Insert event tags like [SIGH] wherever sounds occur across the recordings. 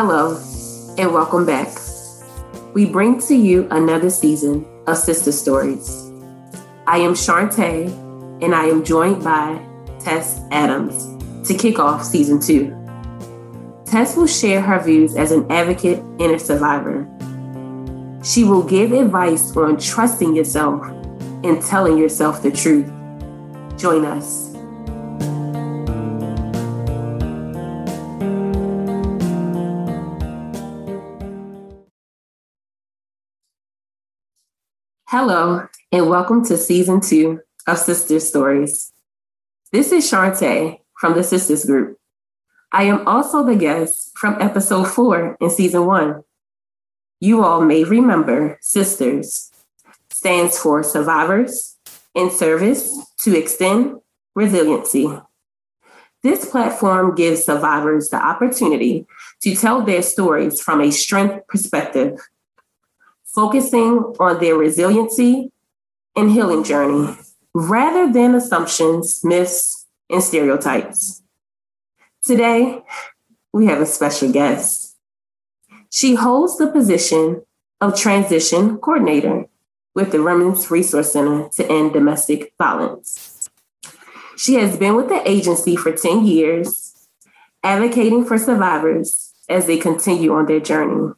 Hello, and welcome back. We bring to you another season of Sister Stories. I am Shartae, and I am joined by Tess Adams to kick off season two. Tess will share her views as an advocate and a survivor. She will give advice on trusting yourself and telling yourself the truth. Join us. Hello, and welcome to season two of Sister Stories. This is Shartae from the Sisters Group. I am also the guest from episode four in season one. You all may remember Sisters stands for Survivors in Service to Extend Resiliency. This platform gives survivors the opportunity to tell their stories from a strength perspective focusing on their resiliency and healing journey rather than assumptions, myths, and stereotypes. Today, we have a special guest. She holds the position of transition coordinator with the Women's Resource Center to End Domestic Violence. She has been with the agency for 10 years, advocating for survivors as they continue on their journey.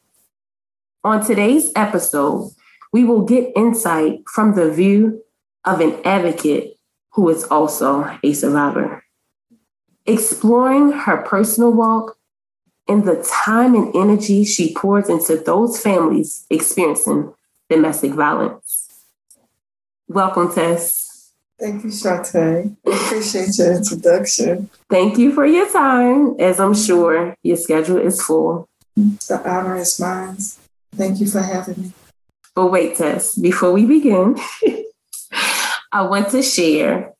On today's episode, we will get insight from the view of an advocate who is also a survivor. Exploring her personal walk and the time and energy she pours into those families experiencing domestic violence. Welcome, Tess. Thank you, Shartae. Appreciate your introduction. Thank you for your time, as I'm sure your schedule is full. The honor is mine. Thank you for having me. But wait, Tess, before we begin, [LAUGHS] I want to share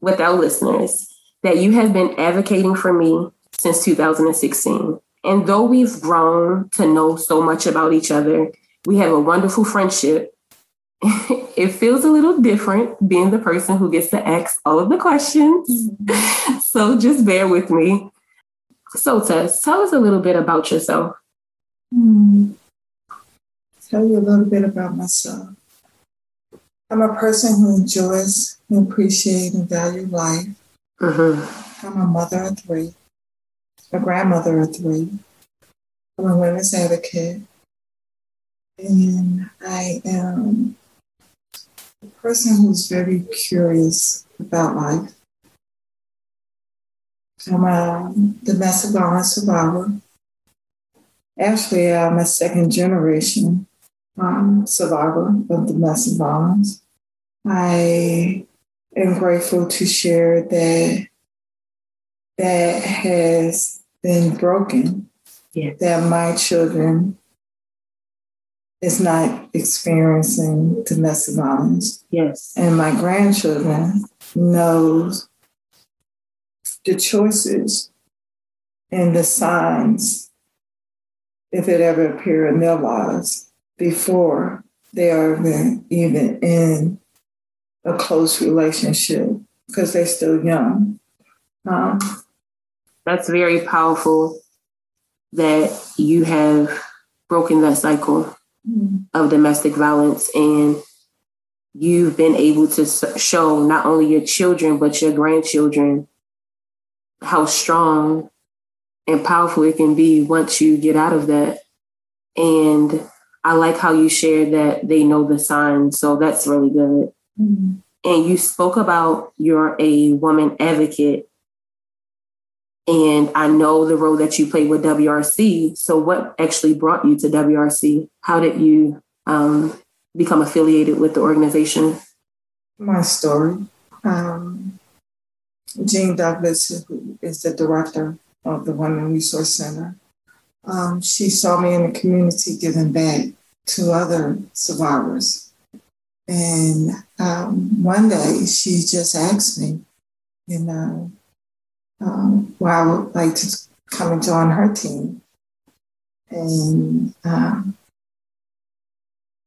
with our listeners that you have been advocating for me since 2016. And though we've grown to know so much about each other, we have a wonderful friendship. [LAUGHS] it feels a little different being the person who gets to ask all of the questions. Mm-hmm. [LAUGHS] so just bear with me. So, Tess, tell us a little bit about yourself. Mm tell you a little bit about myself. I'm a person who enjoys and appreciates and values life. Mm-hmm. I'm a mother of three, a grandmother of three. I'm a women's advocate. And I am a person who's very curious about life. I'm a domestic violence survivor. Actually, I'm a second generation um, survivor of domestic violence. I am grateful to share that that has been broken, yes. that my children is not experiencing domestic violence. Yes. And my grandchildren knows the choices and the signs if it ever appear in their lives before they are even in a close relationship because they're still young. Um, That's very powerful that you have broken that cycle mm-hmm. of domestic violence and you've been able to show not only your children but your grandchildren how strong and powerful it can be once you get out of that and I like how you shared that they know the signs. So that's really good. Mm-hmm. And you spoke about you're a woman advocate. And I know the role that you played with WRC. So, what actually brought you to WRC? How did you um, become affiliated with the organization? My story. Um, Jean Douglas, who is the director of the Women Resource Center, um, she saw me in the community giving back to other survivors. And um, one day she just asked me, you know, um, well, I would like to come and join her team. And um,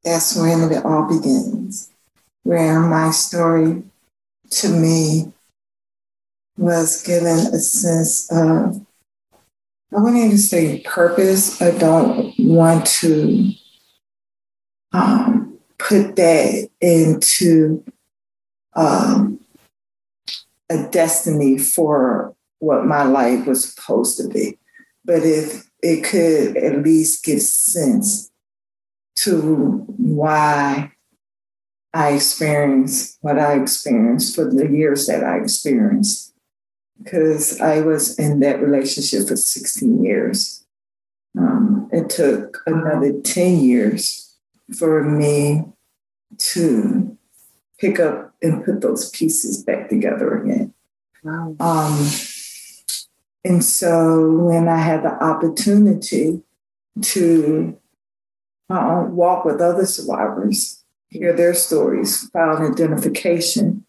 that's when it all begins, where my story to me was given a sense of I wouldn't even say purpose. I don't want to um, put that into um, a destiny for what my life was supposed to be. But if it could at least give sense to why I experienced what I experienced for the years that I experienced. Because I was in that relationship for 16 years. Um, it took another 10 years for me to pick up and put those pieces back together again. Wow. Um, and so when I had the opportunity to uh, walk with other survivors, hear their stories, file identification,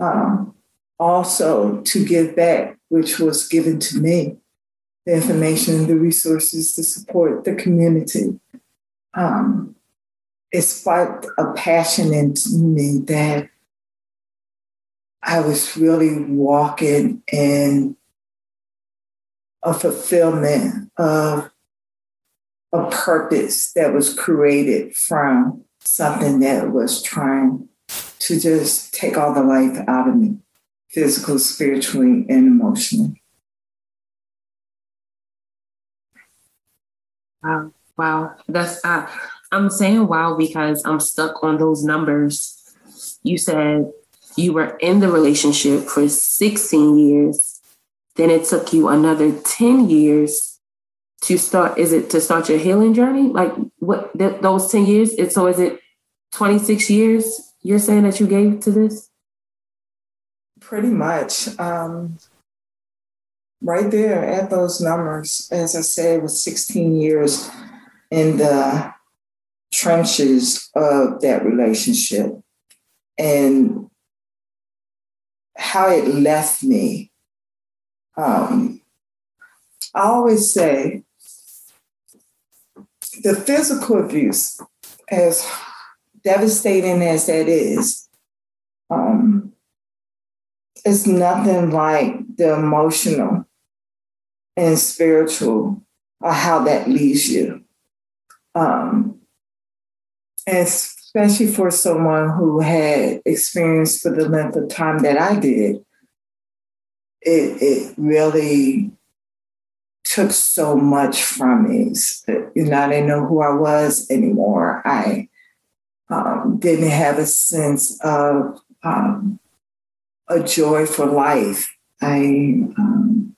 um, also to give back, which was given to me, the information, the resources to support the community. Um, it sparked a passion in me that I was really walking in a fulfillment of a purpose that was created from something that was trying to just take all the life out of me, physical, spiritually, and emotionally. Wow. Wow. That's uh, I'm saying wow because I'm stuck on those numbers. You said you were in the relationship for 16 years. Then it took you another 10 years to start. Is it to start your healing journey? Like what th- those 10 years? It, so is it 26 years you're saying that you gave to this? Pretty much. Um, right there at those numbers, as I said, was 16 years in the trenches of that relationship and how it left me. Um, I always say the physical abuse, as devastating as that is, um, it's nothing like the emotional and spiritual or how that leaves you. Um, especially for someone who had experience for the length of time that I did, it, it really took so much from me. You know, I didn't know who I was anymore. I um, didn't have a sense of um, a joy for life. I um,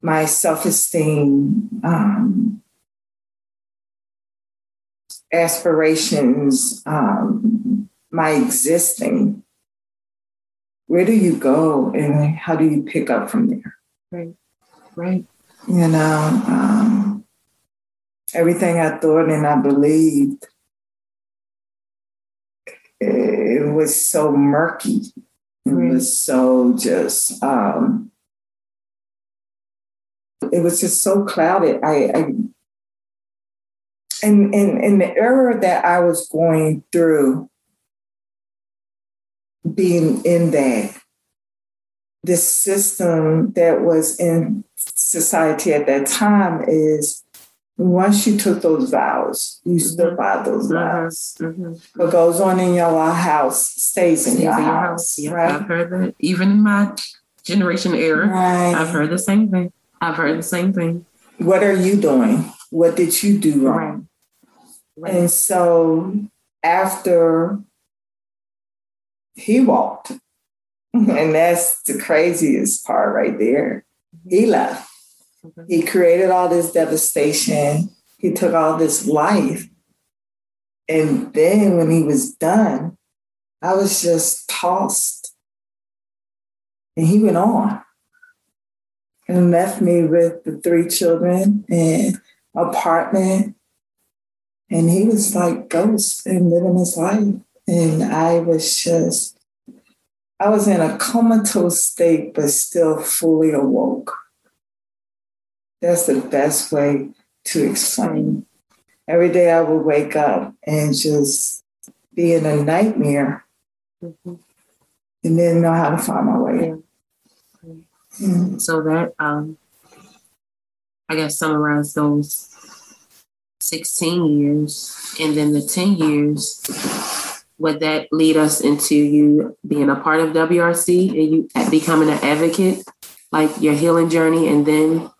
my self esteem um, aspirations, um, my existing, where do you go and how do you pick up from there? Right, right. You know, um, everything I thought and I believed, it was so murky. It right. was so just, um, it was just so clouded. I, I in, in, in the era that I was going through, being in that, this system that was in society at that time is once you took those vows, you mm-hmm. stood by those mm-hmm. vows. Mm-hmm. What goes on in your house stays in, your, in your, house. Yeah, right? I've heard that. Even in my generation era, right. I've heard the same thing. I've heard the same thing. What are you doing? What did you do wrong? Right. And so after he walked, mm-hmm. and that's the craziest part right there, mm-hmm. he left. Mm-hmm. He created all this devastation. He took all this life. And then when he was done, I was just tossed. And he went on and left me with the three children and apartment and he was like ghost and living his life. And I was just, I was in a comatose state, but still fully awoke. That's the best way to explain. Every day I would wake up and just be in a nightmare mm-hmm. and didn't know how to find my way. Mm-hmm. So that um, I guess, summarize those 16 years and then the 10 years, would that lead us into you being a part of WRC and you becoming an advocate, like your healing journey, and then?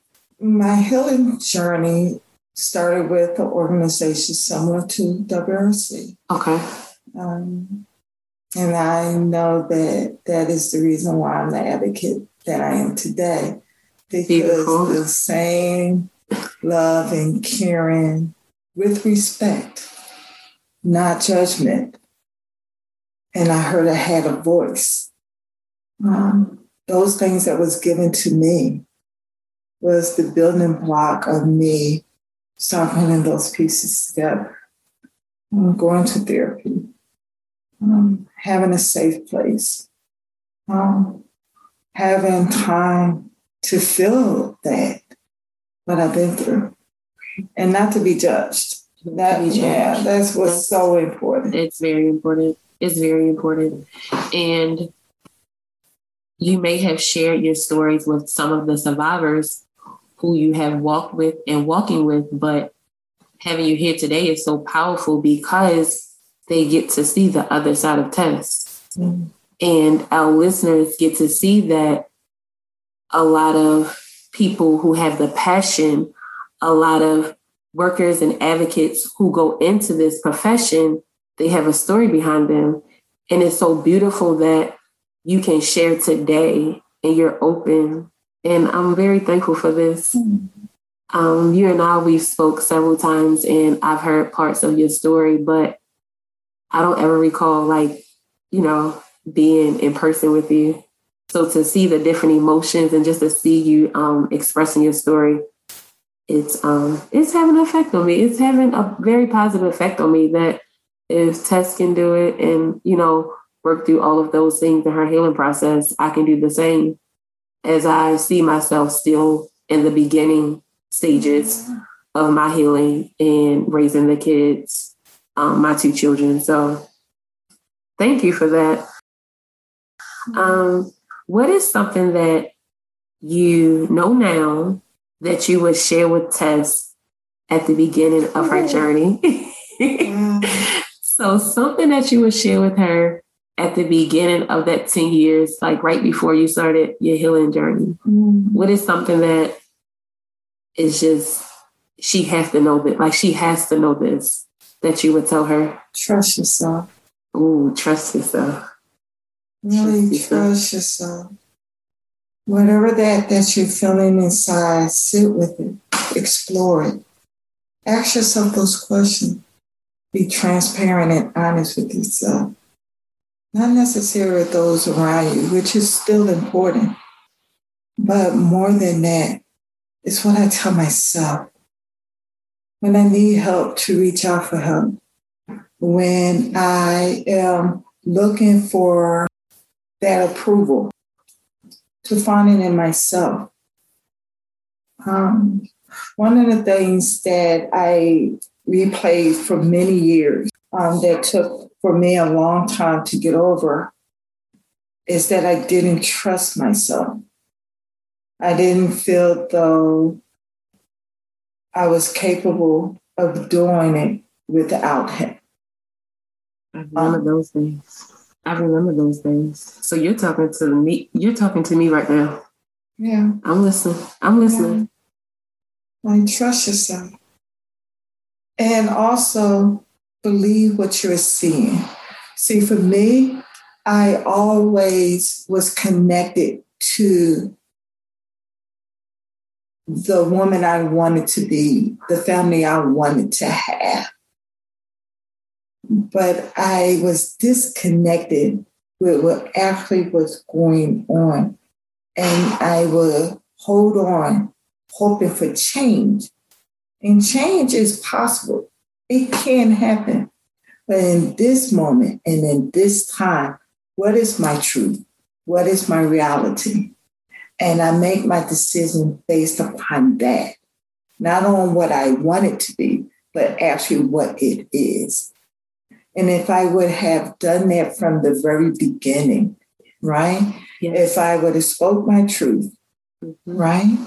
My healing journey started with an organization similar to WRC. Okay. Um, and I know that that is the reason why I'm the advocate that I am today. Because Beautiful. the same love and caring with respect, not judgment. And I heard I had a voice. Um, those things that was given to me was the building block of me start putting those pieces together. Um, going to therapy, um, having a safe place, um, having time to feel that what I've been through, and not to be judged. That be judged. yeah, that's what's that's, so important. It's very important. It's very important, and you may have shared your stories with some of the survivors who you have walked with and walking with, but having you here today is so powerful because they get to see the other side of Tess. Mm-hmm. And our listeners get to see that a lot of people who have the passion, a lot of workers and advocates who go into this profession, they have a story behind them. And it's so beautiful that you can share today and you're open and I'm very thankful for this. Um, you and I, we've spoke several times, and I've heard parts of your story, but I don't ever recall like, you know, being in person with you. So to see the different emotions and just to see you um, expressing your story, it's um, it's having an effect on me. It's having a very positive effect on me. That if Tess can do it, and you know, work through all of those things in her healing process, I can do the same as I see myself still in the beginning stages of my healing and raising the kids, um, my two children. So thank you for that. Um, what is something that you know now that you would share with Tess at the beginning of her journey? [LAUGHS] so something that you would share with her at the beginning of that 10 years, like right before you started your healing journey? Mm. What is something that is just, she has to know that, like she has to know this, that you would tell her? Trust yourself. Ooh, trust yourself. Really [LAUGHS] trust, yourself. Whatever that, that you're feeling inside, sit with it, explore it. Ask yourself those questions. Be transparent and honest with yourself not necessarily those around you, which is still important. But more than that, it's what I tell myself. When I need help, to reach out for help. When I am looking for that approval, to find it in myself. Um, one of the things that I replayed for many years um, that took for me a long time to get over is that I didn't trust myself. I didn't feel though I was capable of doing it without him. Remember um, those things. I remember those things. So you're talking to me. You're talking to me right now. Yeah. I'm listening. I'm listening. Yeah. Like trust yourself. And also believe what you're seeing. See, for me, I always was connected to the woman I wanted to be, the family I wanted to have. But I was disconnected with what actually was going on. And I would hold on, hoping for change. And change is possible. It can happen. But in this moment and in this time, what is my truth? What is my reality? And I make my decision based upon that, not on what I want it to be, but actually what it is. And if I would have done that from the very beginning, right? Yes. If I would have spoke my truth, mm-hmm. right?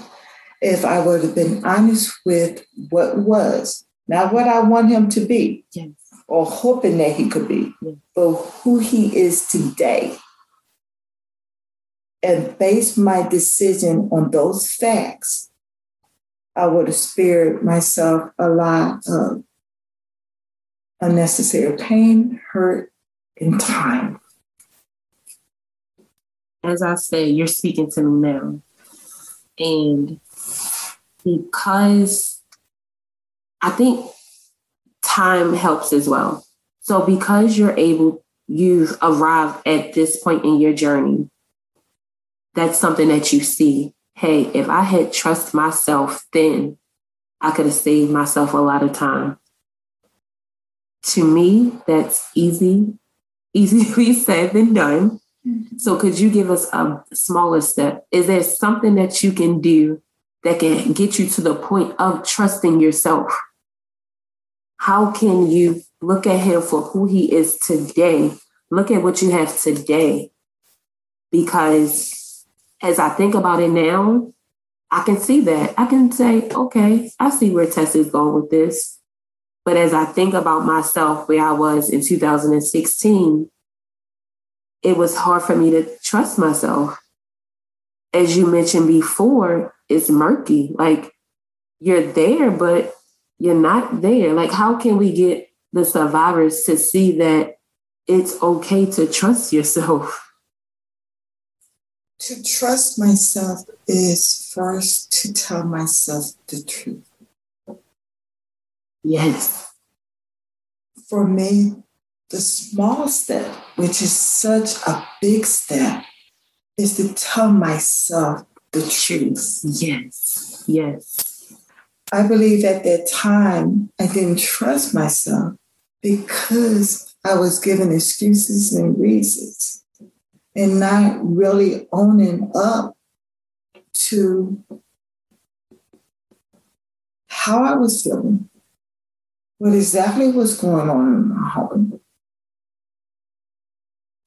if I would have been honest with what was, not what I want him to be Yes. or hoping that he could be, Yes. but who he is today. And base my decision on those facts, I would have spared myself a lot of unnecessary pain, hurt, and time. As I say, you're speaking to me now. And because I think time helps as well. So because you're able, you've arrived at this point in your journey, that's something that you see. Hey, if I had trust myself then, I could have saved myself a lot of time. To me, that's easy, easily [LAUGHS] said than done. So could you give us a smaller step? Is there something that you can do that can get you to the point of trusting yourself? How can you look at him for who he is today? Look at what you have today. Because as I think about it now, I can see that. I can say, okay, I see where Tess is going with this. But as I think about myself, where I was in 2016, it was hard for me to trust myself. As you mentioned before, it's murky. Like you're there, but you're not there. Like, how can we get the survivors to see that it's okay to trust yourself? To trust myself is first to tell myself the truth. Yes. For me, the small step, which is such a big step, is to tell myself the truth. Yes. Yes. I believe at that time I didn't trust myself because I was given excuses and reasons and not really owning up to how I was feeling, what exactly was going on in my home,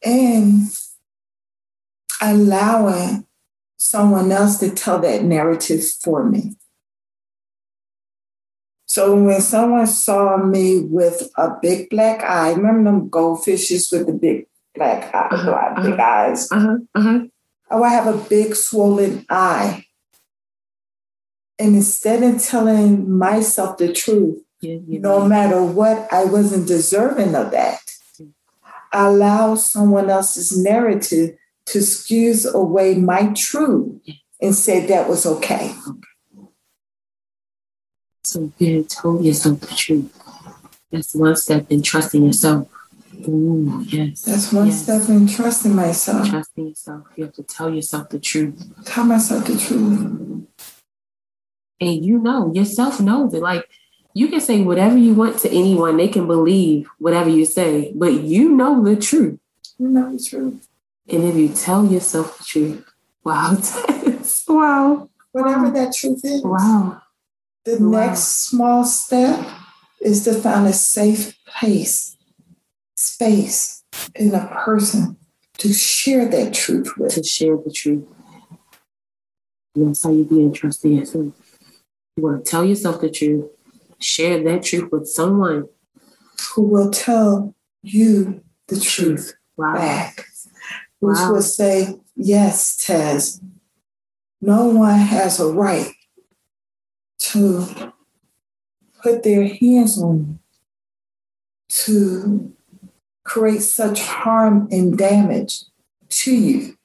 and allowing someone else to tell that narrative for me. So when someone saw me with a big black eye, remember them goldfishes with the big black eye, Uh-huh, black, big uh-huh. eyes? Uh-huh. Uh-huh. I have a big swollen eye. And instead of telling myself the truth, You no know. matter what, I wasn't deserving of that. I allow someone else's narrative to excuse away my truth and say that was okay. So you told yourself the truth. That's one step in trusting yourself. Ooh, yes. That's one yes. step in trusting myself. Trusting yourself. You have to tell yourself the truth. Tell myself the truth. And you know, yourself knows it. Like you can say whatever you want to anyone, they can believe whatever you say, but you know the truth. You know the truth. And if you tell yourself the truth, wow, [LAUGHS] wow, Whatever that truth is. wow. The Wow. next small step is to find a safe place, space in a person to share that truth with. to share the truth. And that's how you be entrusting yourself. You want to tell yourself the truth, share that truth with someone. who will tell you the truth Wow. back, which Wow. will say, Yes, Tess, no one has a right to put their hands on you, to create such harm and damage to you.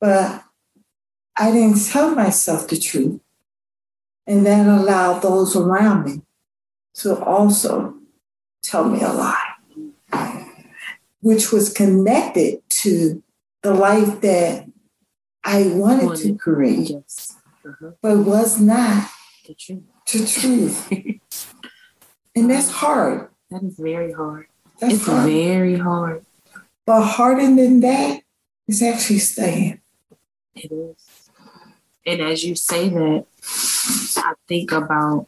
But I didn't tell myself the truth, and that allowed those around me to also tell me a lie, which was connected to the life that I wanted to create, Yes. Uh-huh. but was not The truth. the truth. and that's hard. That is very hard. That's it's hard. very hard. But harder than that is actually staying. It is. And as you say that, I think about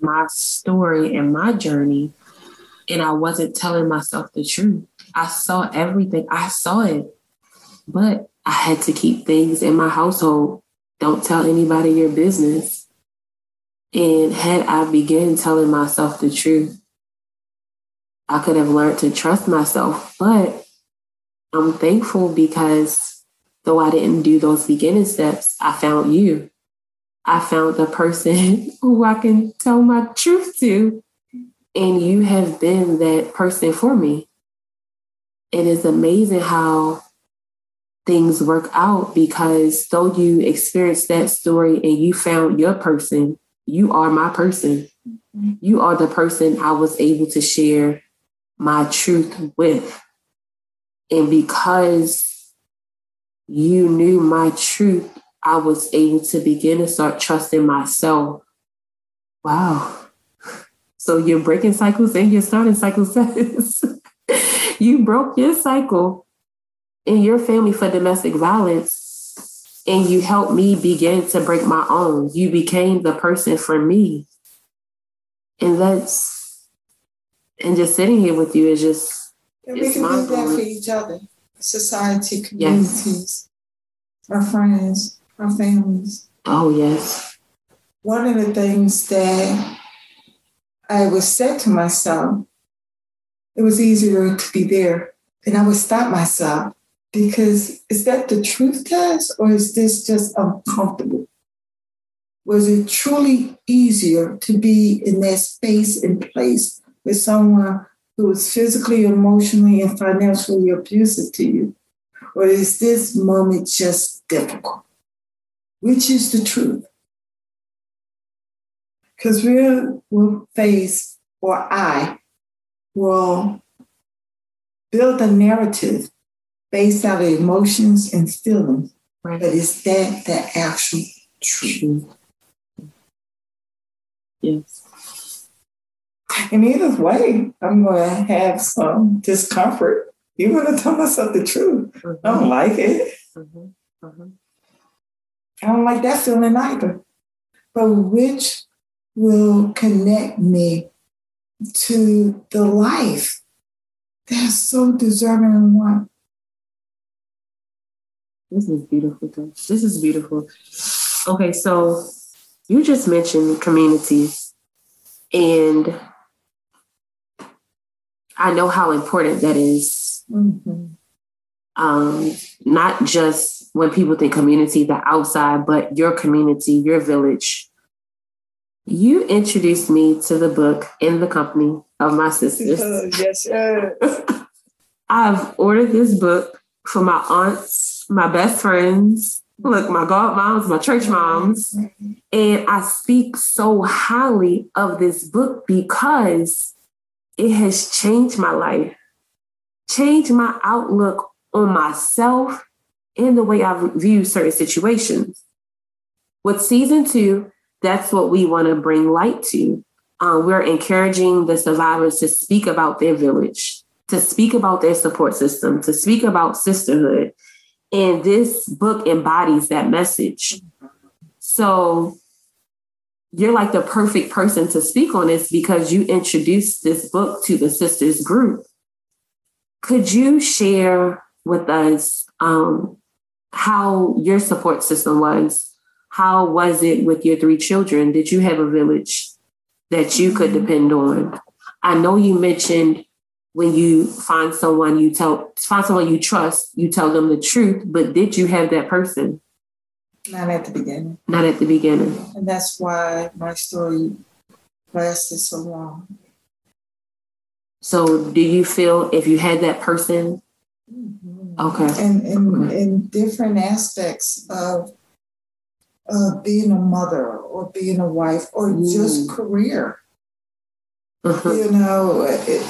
my story and my journey, and I wasn't telling myself the truth. I saw everything, I saw it, but I had to keep things in my household. Don't tell anybody your business. And had I begun telling myself the truth, I could have learned to trust myself. But I'm thankful because though I didn't do those beginning steps, I found you. I found the person [LAUGHS] who I can tell my truth to. And you have been that person for me. It is amazing how things work out because though you experienced that story and you found your person, you are my person. You are the person I was able to share my truth with. And because you knew my truth, I was able to begin to start trusting myself. Wow. So you're breaking cycles and you're starting cycles. [LAUGHS] you broke your cycle in your family for domestic violence and you helped me begin to break my own. You became the person for me. And that's, and just sitting here with you is just, and we can do that for each other, society, communities, yes. our friends, our families. Oh, yes. One of the things that I was said to myself, it was easier to be there. And I would stop myself because is that the truth Tess or is this just uncomfortable? Was it truly easier to be in that space and place with someone who was physically, emotionally, and financially abusive to you? Or is this moment just difficult? Which is the truth? Because we will face, or I will build a narrative based out of emotions and feelings. Right. But is that the actual truth? Yes. And either way, I'm going to have some discomfort. You're going to tell myself the truth. Mm-hmm. I don't like it. Mm-hmm. Mm-hmm. I don't like that feeling either. But which will connect me to the life that's so deserving and want. This is beautiful. This is beautiful. Okay, so you just mentioned communities, and I know how important that is. Mm-hmm. Um, not just when people think community, the outside, but your community, your village. You introduced me to the book in the company of my sisters. yes, yes. [LAUGHS] I've ordered this book for my aunts, my best friends, look, my godmoms, my church moms. And I speak so highly of this book because it has changed my life, changed my outlook on myself and the way I view certain situations. With season two, that's what we want to bring light to. Um, we're encouraging the survivors to speak about their village, to speak about their support system, to speak about sisterhood. And this book embodies that message. So you're like the perfect person to speak on this because you introduced this book to the sisters group. Could you share with us um, how your support system was. How was it with your three children? Did you have a village that you could mm-hmm. depend on? I know you mentioned when you find someone you tell find someone you trust, you tell them the truth, but did you have that person? Not at the beginning. Not at the beginning. And that's why my story lasted so long. So do you feel if you had that person Okay. And in, in different aspects of uh, being a mother or being a wife or Ooh. just career. Uh-huh. You know, it,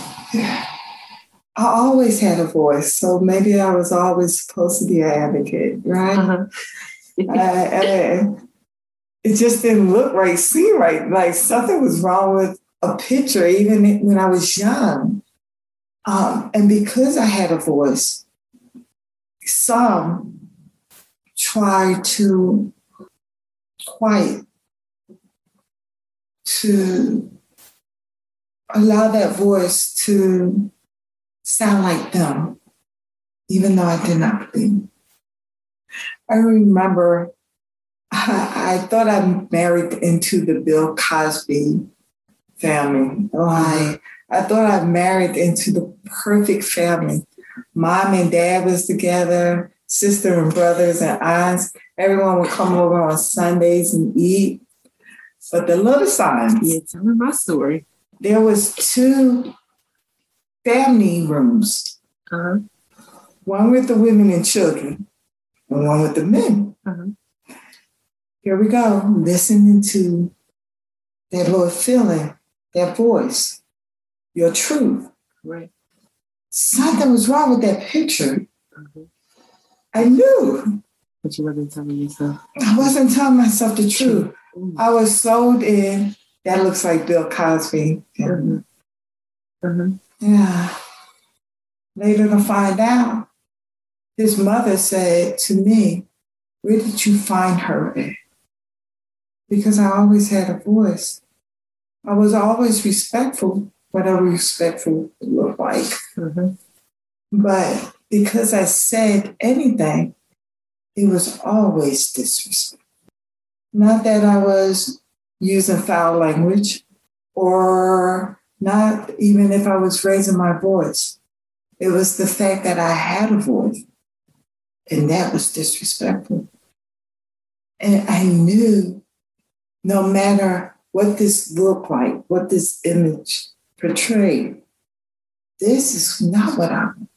I always had a voice, so maybe I was always supposed to be an advocate, right? Uh-huh. uh, it just didn't look right, seem right. Like something was wrong with a picture, even when I was young. Um, and because I had a voice, some try to quiet, to allow that voice to sound like them, even though I did not believe. I remember I, thought I married into the Bill Cosby family. Oh, I, I thought I married into the perfect family. Mom and dad was together, sister and brothers and aunts. Everyone would come over on Sundays and eat. But the little signs. Yeah, tell me my story. There was two family rooms. Uh-huh. One with the women and children, and one with the men. Uh-huh. Here we go, listening to that little feeling, that voice, your truth. Right. Something was wrong with that picture. Uh-huh. I knew. But you wasn't telling yourself. I wasn't telling myself the truth. Mm-hmm. I was sold in. That looks like Bill Cosby. Uh-huh. Uh-huh. Yeah. Later to find out, his mother said to me, Where did you find her at? Because I always had a voice. I was always respectful, whatever respectful looked like. Uh-huh. But because I said anything, it was always disrespect. Not that I was using foul language or not even if I was raising my voice. It was the fact that I had a voice, and that was disrespectful. And I knew no matter what this looked like, what this image portrayed, this is not what I want.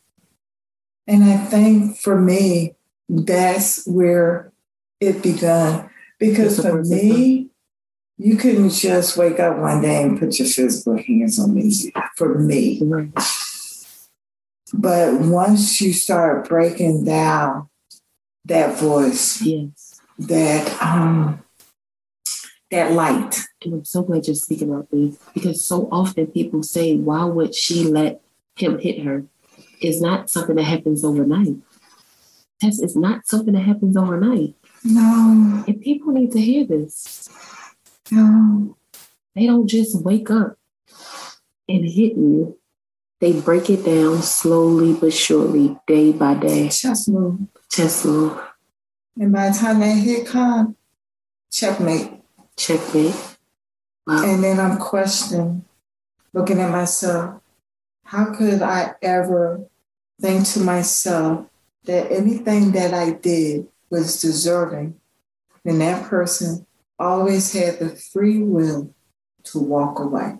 And I think for me, that's where it began. Because for me, you couldn't just wake up one day and put your physical hands on me. For me. Right. But once you start breaking down that voice, Yes. that um that light. And I'm so glad you're speaking about this because so often people say, why would she let him hit her? It's not something that happens overnight. That's it's not something that happens overnight. No, And people need to hear this. no. They don't just wake up and hit you. They break it down slowly but surely, day by day. Just move. Chess move, And by the time that hit come, checkmate. Checkmate. Wow. And then I'm questioning, looking at myself, how could I ever think to myself that anything that I did was deserving? And that person always had the free will to walk away.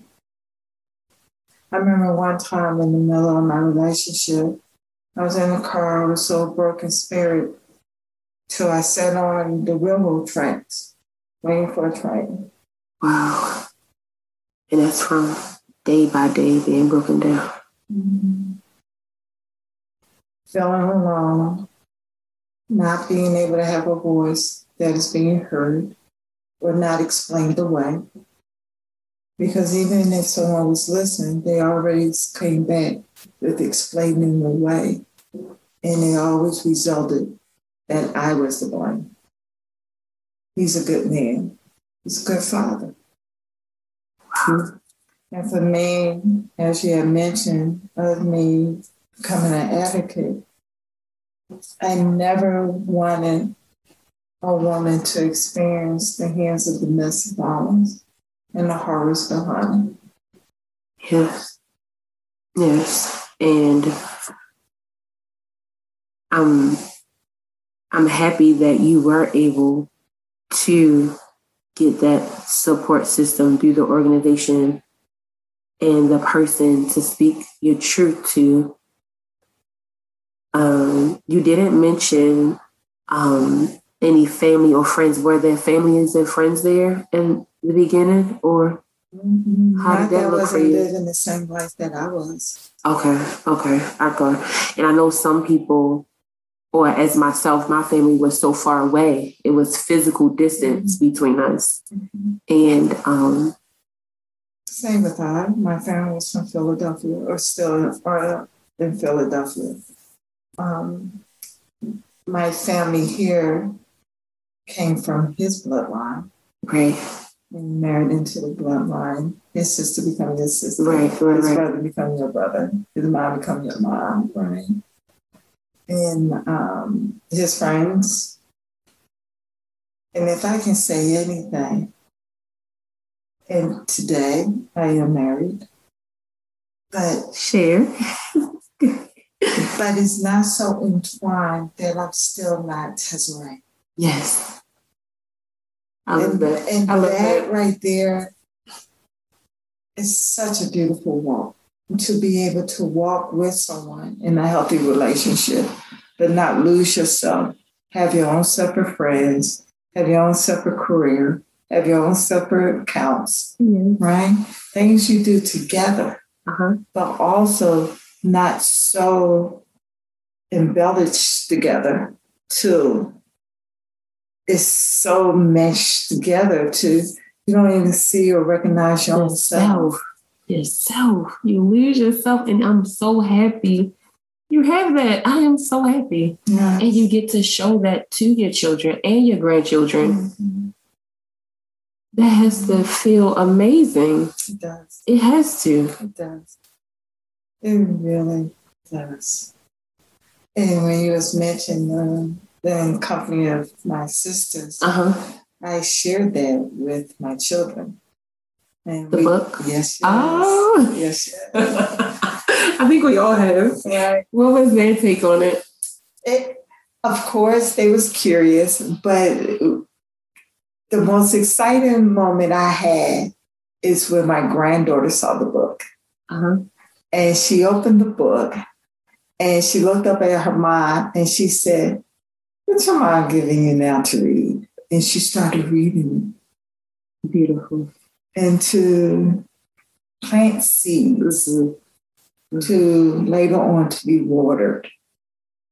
I remember one time in the middle of my relationship, I was in the car, I was so broken spirit, till I sat on the railroad tracks waiting for a train. Wow. And that's from day by day being broken down. Mm-hmm. Feeling alone, not being able to have a voice that is being heard or not explained away. Because even if someone was listening, they already came back with explaining the way. And it always resulted that I was the one. He's a good man. He's a good father. And for me, as you had mentioned, of me becoming an advocate, I never wanted a woman to experience the hands of domestic violence and the horrors behind it. Yes. Yes. And I'm I'm happy that you were able to get that support system through the organization and the person to speak your truth to. Um, you didn't mention um, any family or friends. Were there families and friends there in the beginning, or How did Not that look for you? living the same life that I was. Okay, okay, I got. And I know some people, or as myself, my family was so far away. It was physical distance between us, and um, Same with I. My family was from Philadelphia, or still are in Philadelphia. Um, my family here came from his bloodline. right, and married into the bloodline. His sister become your sister. Right, right, His right. brother become your brother. His mom becoming your mom, right? And um, his friends And if I can say anything, and today I am married, but share. [LAUGHS] but it's not so entwined that I'm still not Tezzerae. Yes. I love and, that. And I love that, that right there is such a beautiful walk. To be able to walk with someone in a healthy relationship, but not lose yourself, have your own separate friends, have your own separate career, have your own separate accounts, right? Things you do together, uh-huh. but also not so embellished together to it's so meshed together to you don't even see or recognize your own self. Yourself. You lose yourself. And I'm so happy you have that. [LAUGHS] I am so happy. Yes. And you get to show that to your children and your grandchildren. Mm-hmm. That has to feel amazing. It does. It has to. It does. It really does. And when you was mentioning uh, the company of my sisters, uh-huh. I shared that with my children. And the we, book? Yes, yes. Oh. Yes, yes. [LAUGHS] I think we all have. Yeah. What was their take on it? It, of course, they was curious, but the most exciting moment I had is when my granddaughter saw the book. Uh-huh. And she opened the book and she looked up at her mom and she said, What's your mom giving you now to read? And she started reading. Beautiful. And to plant seeds to later on to be watered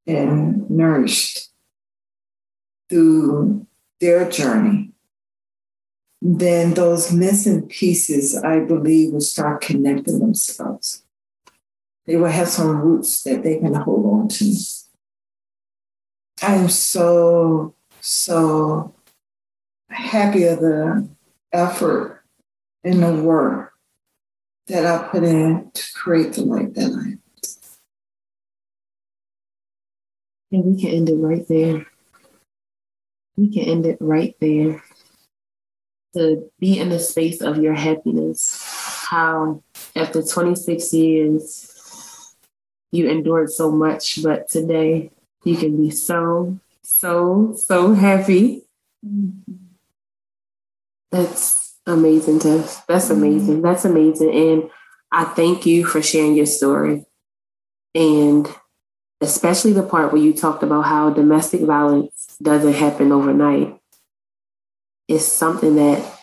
and nourished through their journey then those missing pieces, I believe, will start connecting themselves. They will have some roots that they can hold on to. I am so, so happy of the effort and the work that I put in to create the life that I am. And we can end it right there. We can end it right there to be in the space of your happiness. How after 26 years, you endured so much, but today you can be so, so, so happy. Mm-hmm. That's amazing, Tess. That's mm-hmm. amazing. That's amazing. And I thank you for sharing your story. And especially the part where you talked about how domestic violence doesn't happen overnight It's something that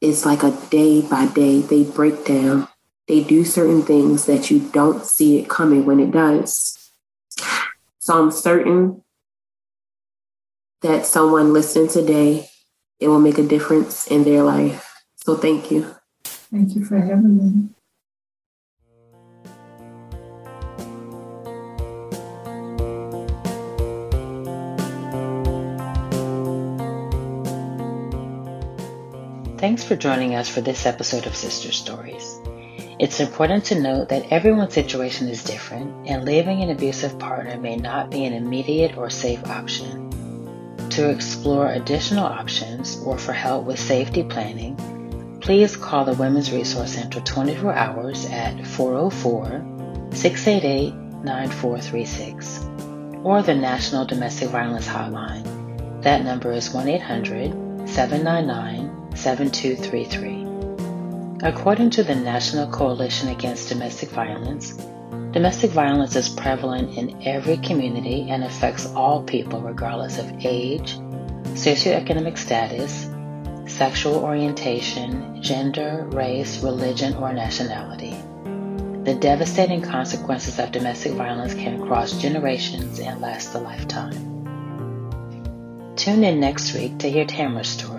is like a day by day, they break down. They do certain things that you don't see it coming when it does. So I'm certain that someone listening today, it will make a difference in their life. So thank you. Thank you for having me. Thanks for joining us for this episode of Sister Stories. It's important to note that everyone's situation is different, and leaving an abusive partner may not be an immediate or safe option. To explore additional options or for help with safety planning, please call the Women's Resource Center 24 hours at 404 688 9436 or the National Domestic Violence Hotline. That number is 1 800 799 7233. According to the National Coalition Against Domestic Violence, domestic violence is prevalent in every community and affects all people regardless of age, socioeconomic status, sexual orientation, gender, race, religion, or nationality. The devastating consequences of domestic violence can cross generations and last a lifetime. Tune in next week to hear Tamara's story